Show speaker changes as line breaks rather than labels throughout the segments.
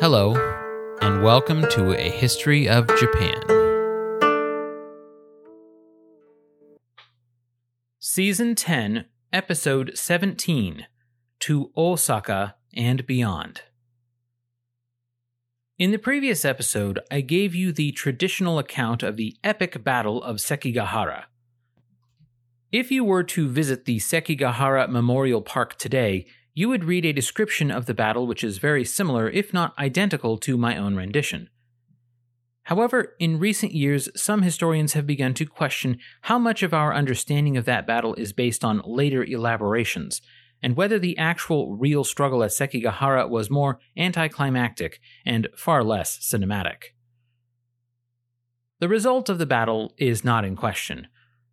Hello, and welcome to A History of Japan. Season 10, Episode 17 To Osaka and Beyond. In the previous episode, I gave you the traditional account of the epic battle of Sekigahara. If you were to visit the Sekigahara Memorial Park today, you would read a description of the battle which is very similar, if not identical, to my own rendition. However, in recent years, some historians have begun to question how much of our understanding of that battle is based on later elaborations, and whether the actual real struggle at Sekigahara was more anticlimactic and far less cinematic. The result of the battle is not in question.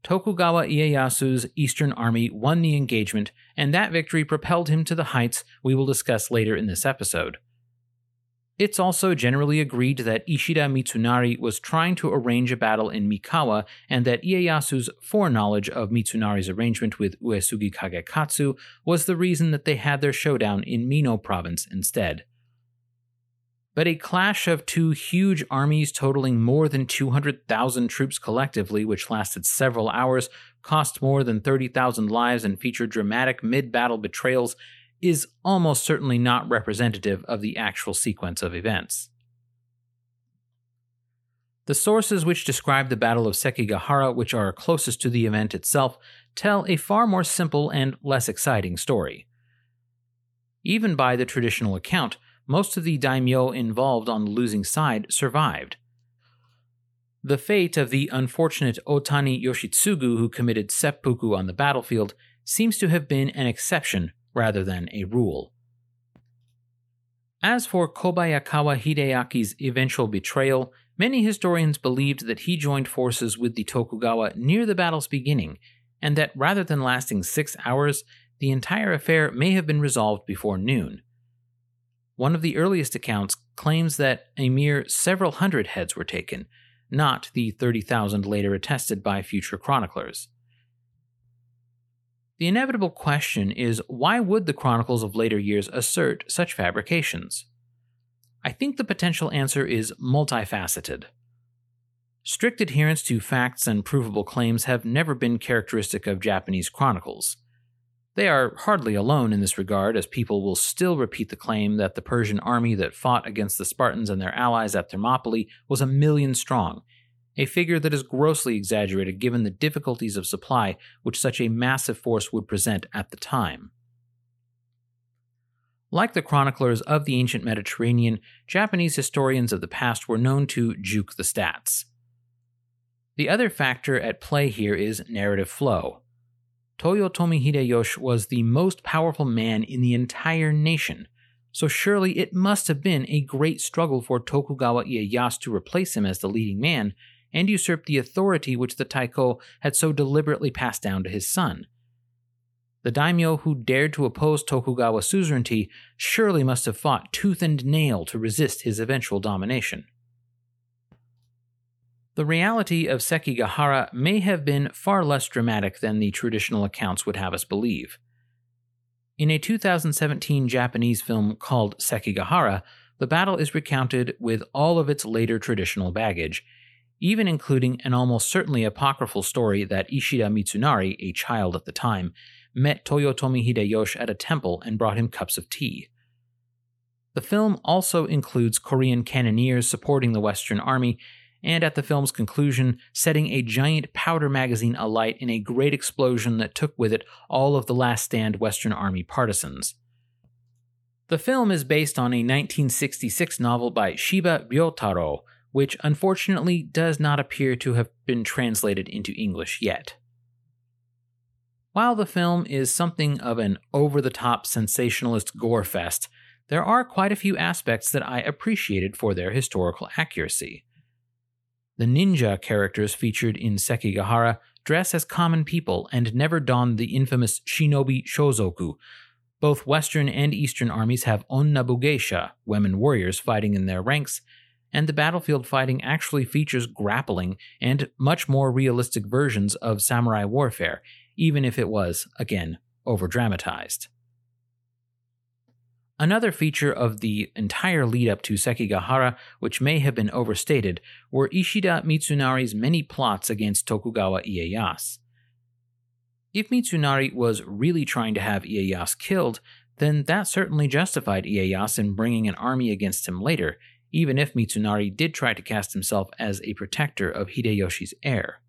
Tokugawa Ieyasu's Eastern Army won the engagement, and that victory propelled him to the heights we will discuss later in this episode. It's also generally agreed that Ishida Mitsunari was trying to arrange a battle in Mikawa, and that Ieyasu's foreknowledge of Mitsunari's arrangement with Uesugi Kagekatsu was the reason that they had their showdown in Mino province instead but a clash of two huge armies totaling more than 200,000 troops collectively, which lasted several hours, cost more than 30,000 lives, and featured dramatic mid battle betrayals, is almost certainly not representative of the actual sequence of events. The sources which describe the Battle of Sekigahara, which are closest to the event itself, tell a far more simple and less exciting story. Even by the traditional account, most of the daimyo involved on the losing side survived. The fate of the unfortunate Otani Yoshitsugu who committed seppuku on the battlefield seems to have been an exception rather than a rule. As for Kobayakawa Hideaki's eventual betrayal, many historians believed that he joined forces with the Tokugawa near the battle's beginning, and that rather than lasting six hours, the entire affair may have been resolved before noon. One of the earliest accounts claims that a mere several hundred heads were taken, not the 30,000 later attested by future chroniclers. The inevitable question is why would the chronicles of later years assert such fabrications? I think the potential answer is multifaceted. Strict adherence to facts and provable claims have never been characteristic of Japanese chronicles. They are hardly alone in this regard, as people will still repeat the claim that the Persian army that fought against the Spartans and their allies at Thermopylae was a million strong, a figure that is grossly exaggerated given the difficulties of supply which such a massive force would present at the time. Like the chroniclers of the ancient Mediterranean, Japanese historians of the past were known to juke the stats. The other factor at play here is narrative flow. Toyotomi Hideyoshi was the most powerful man in the entire nation, so surely it must have been a great struggle for Tokugawa Ieyasu to replace him as the leading man and usurp the authority which the Taiko had so deliberately passed down to his son. The daimyo who dared to oppose Tokugawa's suzerainty surely must have fought tooth and nail to resist his eventual domination. The reality of Sekigahara may have been far less dramatic than the traditional accounts would have us believe. In a 2017 Japanese film called Sekigahara, the battle is recounted with all of its later traditional baggage, even including an almost certainly apocryphal story that Ishida Mitsunari, a child at the time, met Toyotomi Hideyoshi at a temple and brought him cups of tea. The film also includes Korean cannoneers supporting the Western Army and at the film's conclusion, setting a giant powder magazine alight in a great explosion that took with it all of the last stand Western Army partisans. The film is based on a 1966 novel by Shiba Ryotaro, which unfortunately does not appear to have been translated into English yet. While the film is something of an over the top sensationalist gore fest, there are quite a few aspects that I appreciated for their historical accuracy. The ninja characters featured in Sekigahara dress as common people and never don the infamous shinobi shozoku. Both Western and Eastern armies have onnabugeisha, women warriors fighting in their ranks, and the battlefield fighting actually features grappling and much more realistic versions of samurai warfare, even if it was, again, overdramatized. Another feature of the entire lead up to Sekigahara, which may have been overstated, were Ishida Mitsunari's many plots against Tokugawa Ieyasu. If Mitsunari was really trying to have Ieyasu killed, then that certainly justified Ieyasu in bringing an army against him later, even if Mitsunari did try to cast himself as a protector of Hideyoshi's heir.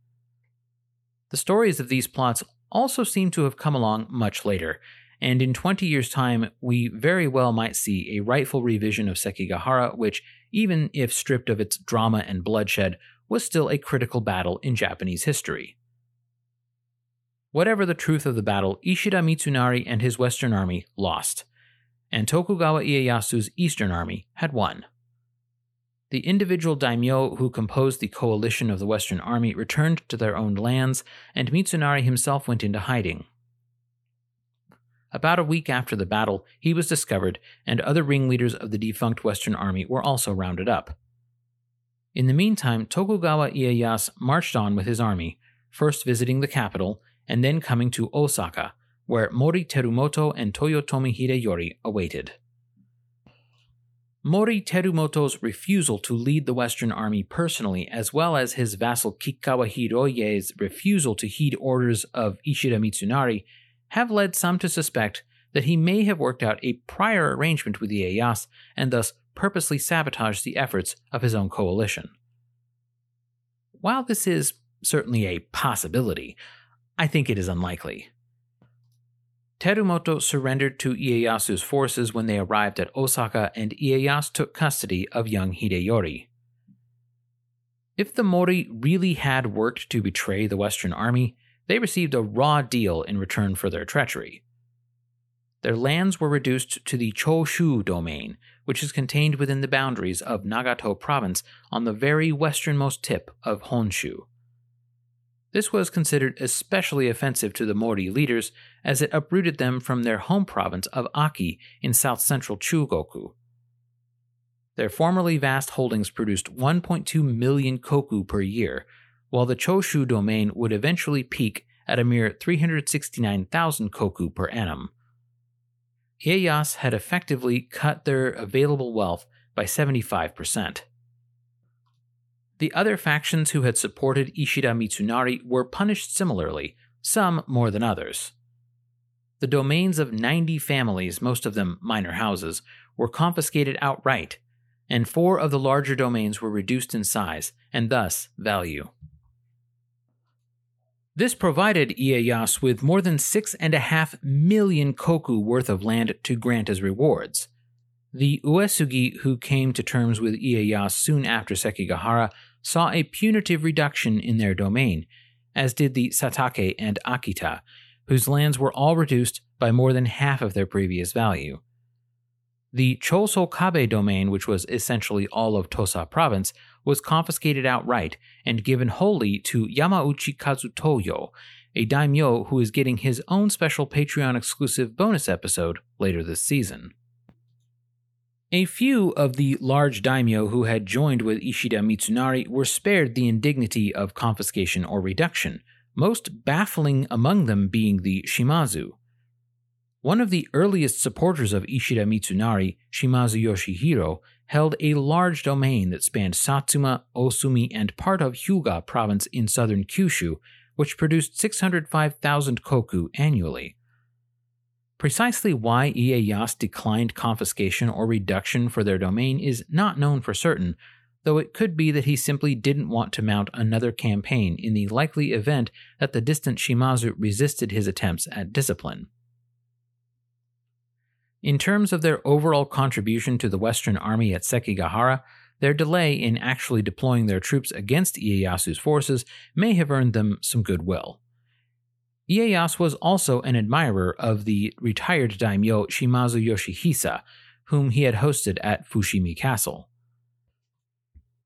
The stories of these plots also seem to have come along much later, and in 20 years' time, we very well might see a rightful revision of Sekigahara, which, even if stripped of its drama and bloodshed, was still a critical battle in Japanese history. Whatever the truth of the battle, Ishida Mitsunari and his Western Army lost, and Tokugawa Ieyasu's Eastern Army had won. The individual daimyo who composed the coalition of the Western Army returned to their own lands, and Mitsunari himself went into hiding. About a week after the battle, he was discovered, and other ringleaders of the defunct Western Army were also rounded up. In the meantime, Tokugawa Ieyasu marched on with his army, first visiting the capital and then coming to Osaka, where Mori Terumoto and Toyotomi Hideyori awaited. Mori Terumoto's refusal to lead the Western Army personally, as well as his vassal Kikkawa Hiroie's refusal to heed orders of Ishida Mitsunari, have led some to suspect that he may have worked out a prior arrangement with Ieyasu and thus purposely sabotaged the efforts of his own coalition. While this is certainly a possibility, I think it is unlikely. Terumoto surrendered to Ieyasu's forces when they arrived at Osaka, and Ieyasu took custody of young Hideyori. If the Mori really had worked to betray the Western army, they received a raw deal in return for their treachery. Their lands were reduced to the Choshu domain, which is contained within the boundaries of Nagato province on the very westernmost tip of Honshu. This was considered especially offensive to the Mori leaders as it uprooted them from their home province of Aki in south central Chugoku. Their formerly vast holdings produced 1.2 million koku per year, while the Choshu domain would eventually peak at a mere 369,000 koku per annum. Ieyasu had effectively cut their available wealth by 75%. The other factions who had supported Ishida Mitsunari were punished similarly, some more than others. The domains of 90 families, most of them minor houses, were confiscated outright, and four of the larger domains were reduced in size and thus value. This provided Ieyasu with more than 6.5 million koku worth of land to grant as rewards. The Uesugi who came to terms with Ieyasu soon after Sekigahara saw a punitive reduction in their domain, as did the Satake and Akita, whose lands were all reduced by more than half of their previous value. The Chosokabe domain, which was essentially all of Tosa province, was confiscated outright and given wholly to Yamauchi Kazutoyo, a daimyo who is getting his own special Patreon exclusive bonus episode later this season. A few of the large daimyo who had joined with Ishida Mitsunari were spared the indignity of confiscation or reduction, most baffling among them being the Shimazu. One of the earliest supporters of Ishida Mitsunari, Shimazu Yoshihiro, held a large domain that spanned Satsuma, Osumi, and part of Hyuga province in southern Kyushu, which produced 605,000 koku annually. Precisely why Ieyasu declined confiscation or reduction for their domain is not known for certain, though it could be that he simply didn't want to mount another campaign in the likely event that the distant Shimazu resisted his attempts at discipline. In terms of their overall contribution to the Western Army at Sekigahara, their delay in actually deploying their troops against Ieyasu's forces may have earned them some goodwill. Ieyasu was also an admirer of the retired daimyo Shimazu Yoshihisa, whom he had hosted at Fushimi Castle.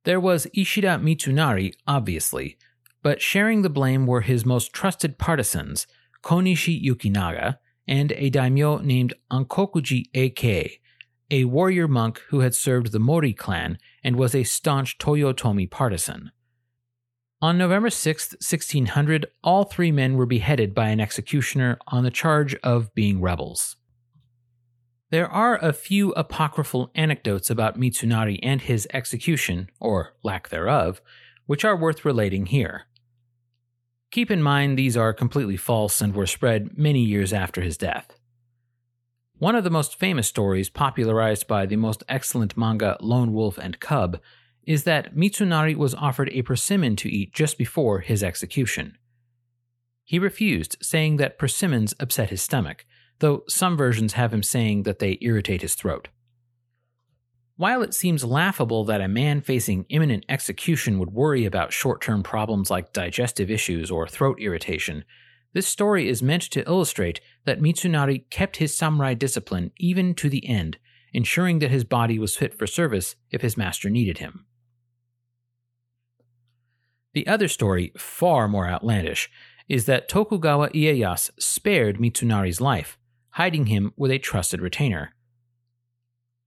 There was Ishida Mitsunari, obviously, but sharing the blame were his most trusted partisans, Konishi Yukinaga, and a daimyo named Ankokuji Eikei, a warrior monk who had served the Mori clan and was a staunch Toyotomi partisan. On November 6, 1600, all three men were beheaded by an executioner on the charge of being rebels. There are a few apocryphal anecdotes about Mitsunari and his execution, or lack thereof, which are worth relating here. Keep in mind these are completely false and were spread many years after his death. One of the most famous stories popularized by the most excellent manga Lone Wolf and Cub is that Mitsunari was offered a persimmon to eat just before his execution. He refused, saying that persimmons upset his stomach, though some versions have him saying that they irritate his throat. While it seems laughable that a man facing imminent execution would worry about short term problems like digestive issues or throat irritation, this story is meant to illustrate that Mitsunari kept his samurai discipline even to the end, ensuring that his body was fit for service if his master needed him. The other story, far more outlandish, is that Tokugawa Ieyasu spared Mitsunari's life, hiding him with a trusted retainer.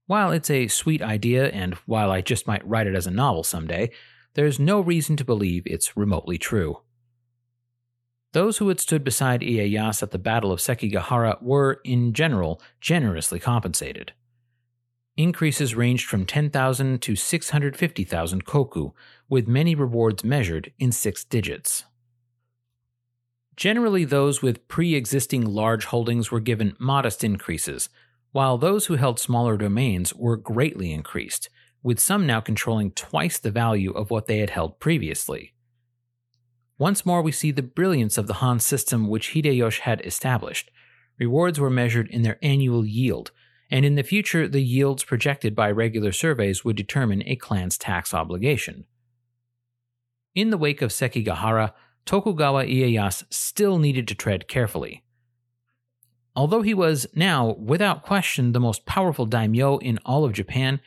While it's a sweet idea, and while I just might write it as a novel someday, there's no reason to believe it's remotely true. Those who had stood beside Ieyasu at the Battle of Sekigahara were, in general, generously compensated. Increases ranged from 10,000 to 650,000 koku, with many rewards measured in six digits. Generally, those with pre existing large holdings were given modest increases, while those who held smaller domains were greatly increased, with some now controlling twice the value of what they had held previously. Once more, we see the brilliance of the Han system which Hideyoshi had established. Rewards were measured in their annual yield, and in the future, the yields projected by regular surveys would determine a clan's tax obligation. In the wake of Sekigahara, Tokugawa Ieyasu still needed to tread carefully. Although he was now, without question, the most powerful daimyo in all of Japan,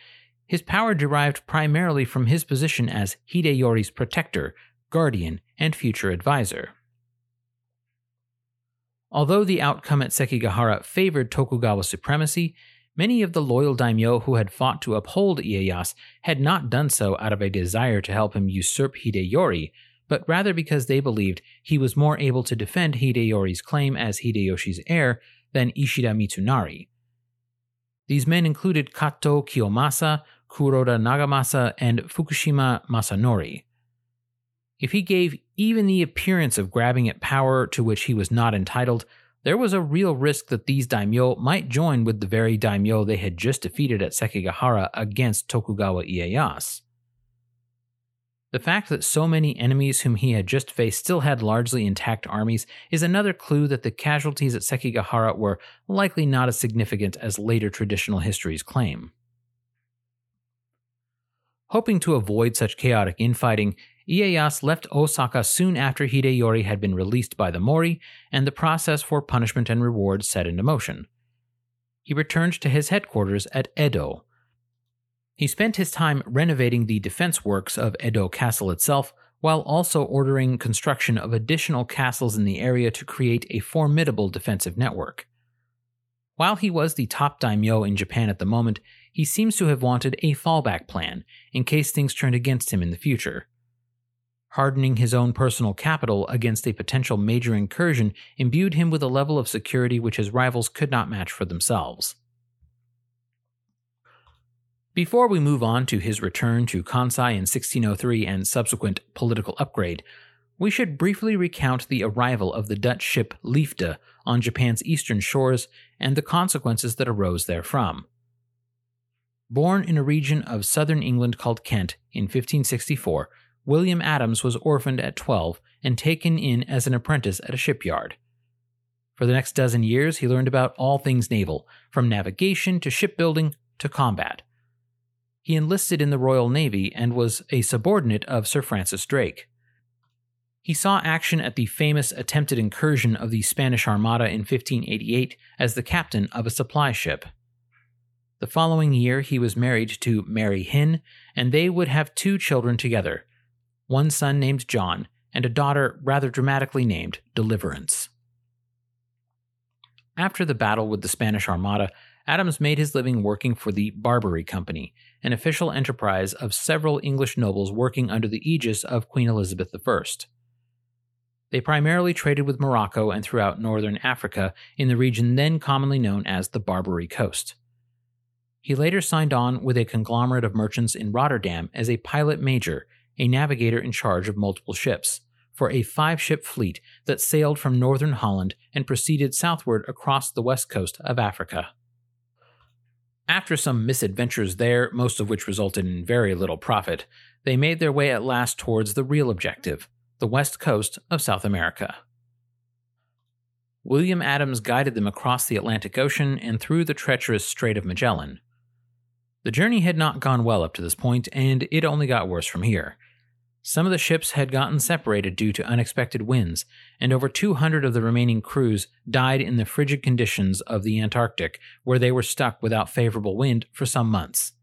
his power derived primarily from his position as Hideyori's protector, guardian, and future advisor. Although the outcome at Sekigahara favored Tokugawa's supremacy, many of the loyal daimyo who had fought to uphold Ieyasu had not done so out of a desire to help him usurp Hideyori, but rather because they believed he was more able to defend Hideyori's claim as Hideyoshi's heir than Ishida Mitsunari. These men included Kato Kiyomasa, Kuroda Nagamasa, and Fukushima Masanori. If he gave even the appearance of grabbing at power to which he was not entitled, there was a real risk that these daimyo might join with the very daimyo they had just defeated at Sekigahara against Tokugawa Ieyasu. The fact that so many enemies whom he had just faced still had largely intact armies is another clue that the casualties at Sekigahara were likely not as significant as later traditional histories claim. Hoping to avoid such chaotic infighting, Ieyasu left Osaka soon after Hideyori had been released by the Mori and the process for punishment and reward set into motion. He returned to his headquarters at Edo, he spent his time renovating the defense works of Edo Castle itself, while also ordering construction of additional castles in the area to create a formidable defensive network. While he was the top daimyo in Japan at the moment, he seems to have wanted a fallback plan in case things turned against him in the future. Hardening his own personal capital against a potential major incursion imbued him with a level of security which his rivals could not match for themselves. Before we move on to his return to Kansai in 1603 and subsequent political upgrade, we should briefly recount the arrival of the Dutch ship Liefde on Japan's eastern shores and the consequences that arose therefrom. Born in a region of southern England called Kent in 1564, William Adams was orphaned at 12 and taken in as an apprentice at a shipyard. For the next dozen years, he learned about all things naval, from navigation to shipbuilding to combat he enlisted in the Royal Navy and was a subordinate of Sir Francis Drake. He saw action at the famous attempted incursion of the Spanish Armada in 1588 as the captain of a supply ship. The following year, he was married to Mary Hyn, and they would have two children together one son named John, and a daughter rather dramatically named Deliverance. After the battle with the Spanish Armada, Adams made his living working for the Barbary Company, an official enterprise of several English nobles working under the aegis of Queen Elizabeth I. They primarily traded with Morocco and throughout northern Africa in the region then commonly known as the Barbary Coast. He later signed on with a conglomerate of merchants in Rotterdam as a pilot major, a navigator in charge of multiple ships, for a five ship fleet that sailed from northern Holland and proceeded southward across the west coast of Africa. After some misadventures there, most of which resulted in very little profit, they made their way at last towards the real objective, the west coast of South America. William Adams guided them across the Atlantic Ocean and through the treacherous Strait of Magellan. The journey had not gone well up to this point, and it only got worse from here. Some of the ships had gotten separated due to unexpected winds, and over 200 of the remaining crews died in the frigid conditions of the Antarctic, where they were stuck without favorable wind for some months.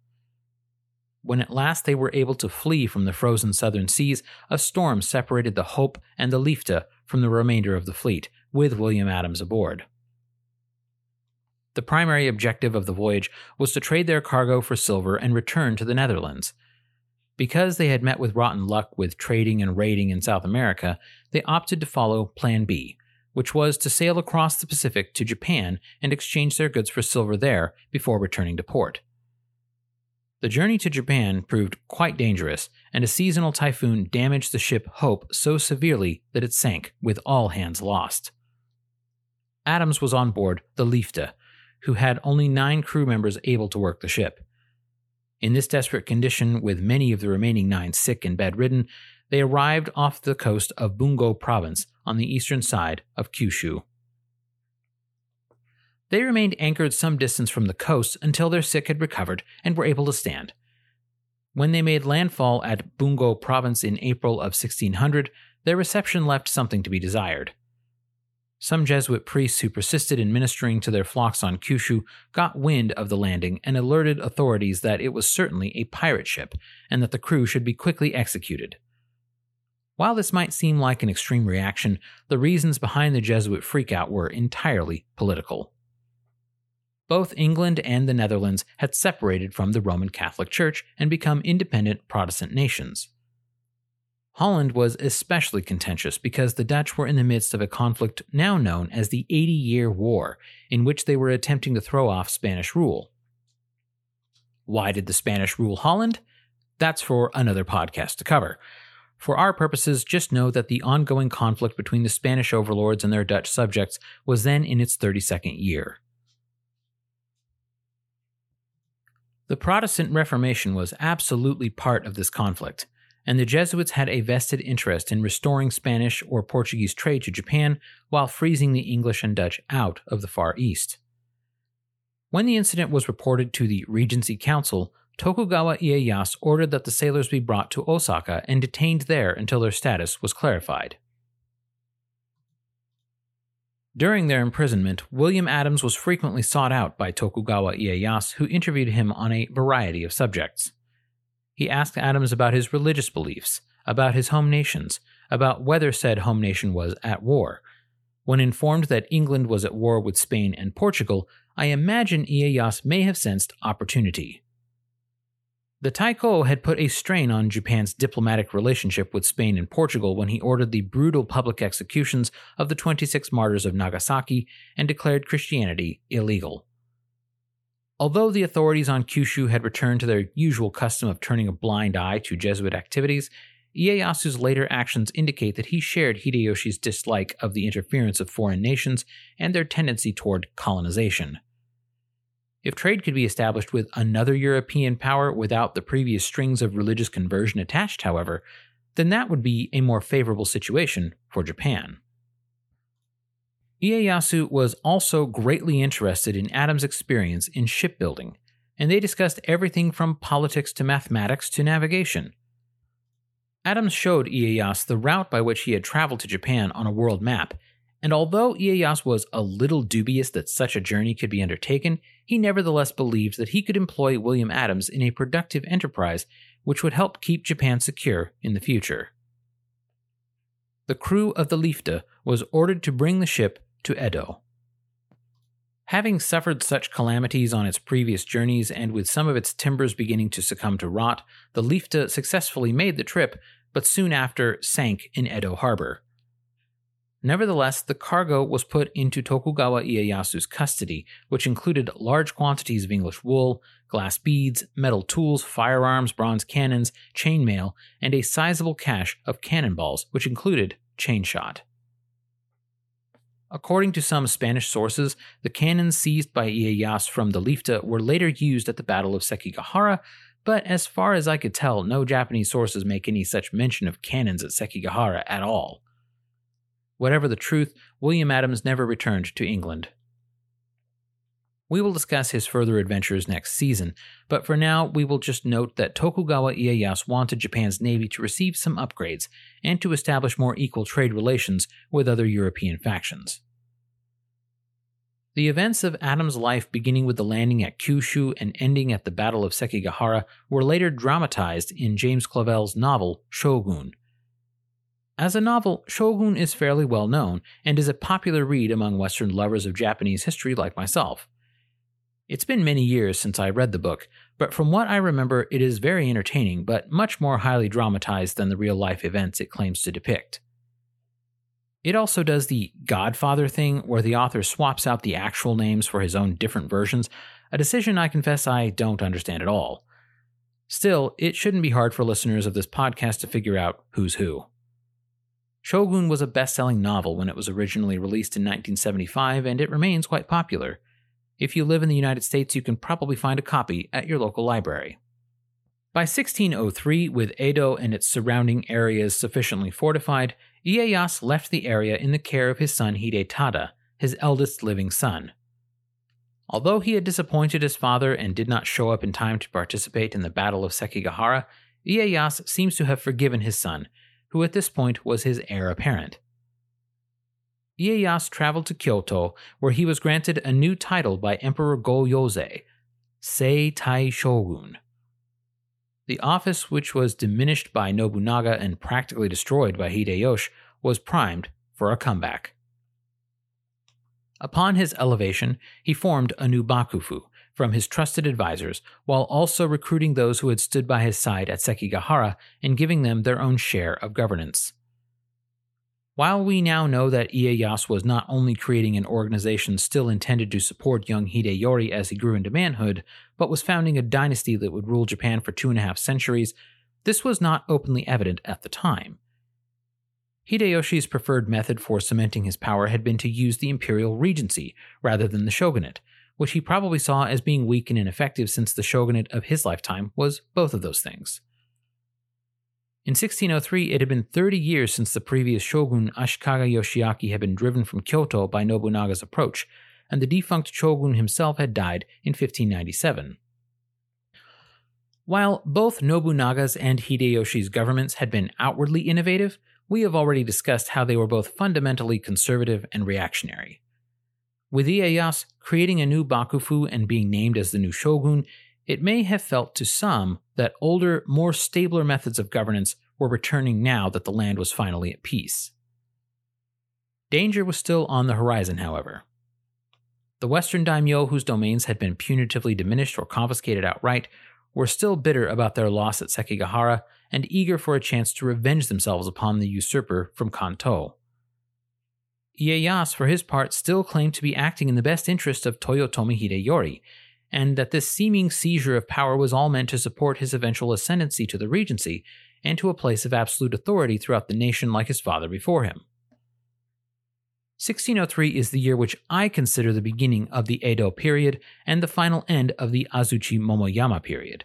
When at last they were able to flee from the frozen southern seas, a storm separated the Hope and the Liefde from the remainder of the fleet, with William Adams aboard. The primary objective of the voyage was to trade their cargo for silver and return to the Netherlands. Because they had met with rotten luck with trading and raiding in South America, they opted to follow Plan B, which was to sail across the Pacific to Japan and exchange their goods for silver there before returning to port. The journey to Japan proved quite dangerous, and a seasonal typhoon damaged the ship Hope so severely that it sank, with all hands lost. Adams was on board the Liefde, who had only nine crew members able to work the ship. In this desperate condition, with many of the remaining nine sick and bedridden, they arrived off the coast of Bungo province on the eastern side of Kyushu. They remained anchored some distance from the coast until their sick had recovered and were able to stand. When they made landfall at Bungo province in April of 1600, their reception left something to be desired. Some Jesuit priests who persisted in ministering to their flocks on Kyushu got wind of the landing and alerted authorities that it was certainly a pirate ship and that the crew should be quickly executed. While this might seem like an extreme reaction, the reasons behind the Jesuit freakout were entirely political. Both England and the Netherlands had separated from the Roman Catholic Church and become independent Protestant nations. Holland was especially contentious because the Dutch were in the midst of a conflict now known as the Eighty Year War, in which they were attempting to throw off Spanish rule. Why did the Spanish rule Holland? That's for another podcast to cover. For our purposes, just know that the ongoing conflict between the Spanish overlords and their Dutch subjects was then in its 32nd year. The Protestant Reformation was absolutely part of this conflict and the Jesuits had a vested interest in restoring Spanish or Portuguese trade to Japan while freezing the English and Dutch out of the Far East. When the incident was reported to the Regency Council, Tokugawa Ieyasu ordered that the sailors be brought to Osaka and detained there until their status was clarified. During their imprisonment, William Adams was frequently sought out by Tokugawa Ieyasu, who interviewed him on a variety of subjects. He asked Adams about his religious beliefs, about his home nations, about whether said home nation was at war. When informed that England was at war with Spain and Portugal, I imagine Ieyasu may have sensed opportunity. The Taiko had put a strain on Japan's diplomatic relationship with Spain and Portugal when he ordered the brutal public executions of the 26 martyrs of Nagasaki and declared Christianity illegal. Although the authorities on Kyushu had returned to their usual custom of turning a blind eye to Jesuit activities, Ieyasu's later actions indicate that he shared Hideyoshi's dislike of the interference of foreign nations and their tendency toward colonization. If trade could be established with another European power without the previous strings of religious conversion attached, however, then that would be a more favorable situation for Japan. Ieyasu was also greatly interested in Adams' experience in shipbuilding, and they discussed everything from politics to mathematics to navigation. Adams showed Ieyasu the route by which he had traveled to Japan on a world map, and although Ieyasu was a little dubious that such a journey could be undertaken, he nevertheless believed that he could employ William Adams in a productive enterprise which would help keep Japan secure in the future. The crew of the Liefde was ordered to bring the ship to Edo. Having suffered such calamities on its previous journeys and with some of its timbers beginning to succumb to rot, the Liefde successfully made the trip, but soon after sank in Edo harbor. Nevertheless, the cargo was put into Tokugawa Ieyasu's custody, which included large quantities of English wool, glass beads, metal tools, firearms, bronze cannons, chainmail, and a sizable cache of cannonballs, which included chain shot. According to some Spanish sources, the cannons seized by Ieyasu from the Liefde were later used at the Battle of Sekigahara, but as far as I could tell, no Japanese sources make any such mention of cannons at Sekigahara at all. Whatever the truth, William Adams never returned to England. We will discuss his further adventures next season, but for now we will just note that Tokugawa Ieyasu wanted Japan's navy to receive some upgrades and to establish more equal trade relations with other European factions. The events of Adams' life, beginning with the landing at Kyushu and ending at the Battle of Sekigahara, were later dramatized in James Clavell's novel Shogun. As a novel, Shogun is fairly well known and is a popular read among Western lovers of Japanese history like myself. It's been many years since I read the book, but from what I remember, it is very entertaining, but much more highly dramatized than the real life events it claims to depict. It also does the Godfather thing, where the author swaps out the actual names for his own different versions, a decision I confess I don't understand at all. Still, it shouldn't be hard for listeners of this podcast to figure out who's who. Shogun was a best selling novel when it was originally released in 1975, and it remains quite popular. If you live in the United States, you can probably find a copy at your local library. By 1603, with Edo and its surrounding areas sufficiently fortified, Ieyasu left the area in the care of his son Hidetada, his eldest living son. Although he had disappointed his father and did not show up in time to participate in the Battle of Sekigahara, Ieyasu seems to have forgiven his son, who at this point was his heir apparent. Ieyasu traveled to Kyoto, where he was granted a new title by Emperor Go-Yozei, Sei Tai Shogun. The office, which was diminished by Nobunaga and practically destroyed by Hideyoshi, was primed for a comeback. Upon his elevation, he formed a new bakufu from his trusted advisors, while also recruiting those who had stood by his side at Sekigahara and giving them their own share of governance. While we now know that Ieyasu was not only creating an organization still intended to support young Hideyori as he grew into manhood, but was founding a dynasty that would rule Japan for two and a half centuries, this was not openly evident at the time. Hideyoshi's preferred method for cementing his power had been to use the imperial regency rather than the shogunate, which he probably saw as being weak and ineffective since the shogunate of his lifetime was both of those things. In 1603, it had been 30 years since the previous shogun Ashikaga Yoshiaki had been driven from Kyoto by Nobunaga's approach, and the defunct shogun himself had died in 1597. While both Nobunaga's and Hideyoshi's governments had been outwardly innovative, we have already discussed how they were both fundamentally conservative and reactionary. With Ieyasu creating a new bakufu and being named as the new shogun, it may have felt to some that older, more stabler methods of governance were returning now that the land was finally at peace. Danger was still on the horizon, however. The western daimyo, whose domains had been punitively diminished or confiscated outright, were still bitter about their loss at Sekigahara and eager for a chance to revenge themselves upon the usurper from Kanto. Ieyasu, for his part, still claimed to be acting in the best interest of Toyotomi Hideyori and that this seeming seizure of power was all meant to support his eventual ascendancy to the regency and to a place of absolute authority throughout the nation like his father before him. 1603 is the year which I consider the beginning of the Edo period and the final end of the Azuchi Momoyama period.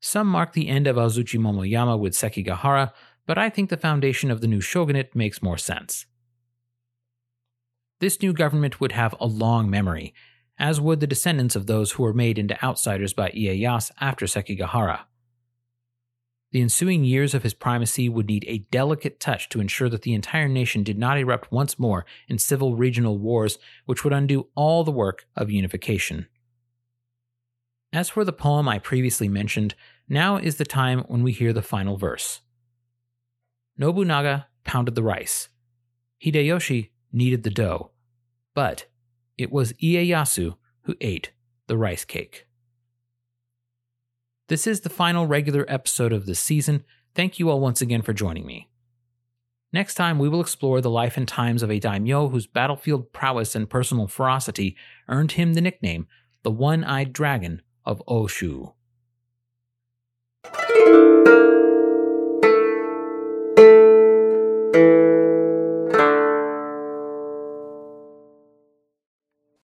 Some mark the end of Azuchi Momoyama with Sekigahara, but I think the foundation of the new shogunate makes more sense. This new government would have a long memory, as would the descendants of those who were made into outsiders by Ieyasu after Sekigahara. The ensuing years of his primacy would need a delicate touch to ensure that the entire nation did not erupt once more in civil regional wars which would undo all the work of unification. As for the poem I previously mentioned, now is the time when we hear the final verse. Nobunaga pounded the rice. Hideyoshi kneaded the dough. But it was Ieyasu who ate the rice cake. This is the final regular episode of this season. Thank you all once again for joining me. Next time, we will explore the life and times of a daimyo whose battlefield prowess and personal ferocity earned him the nickname the One Eyed Dragon of Oshu.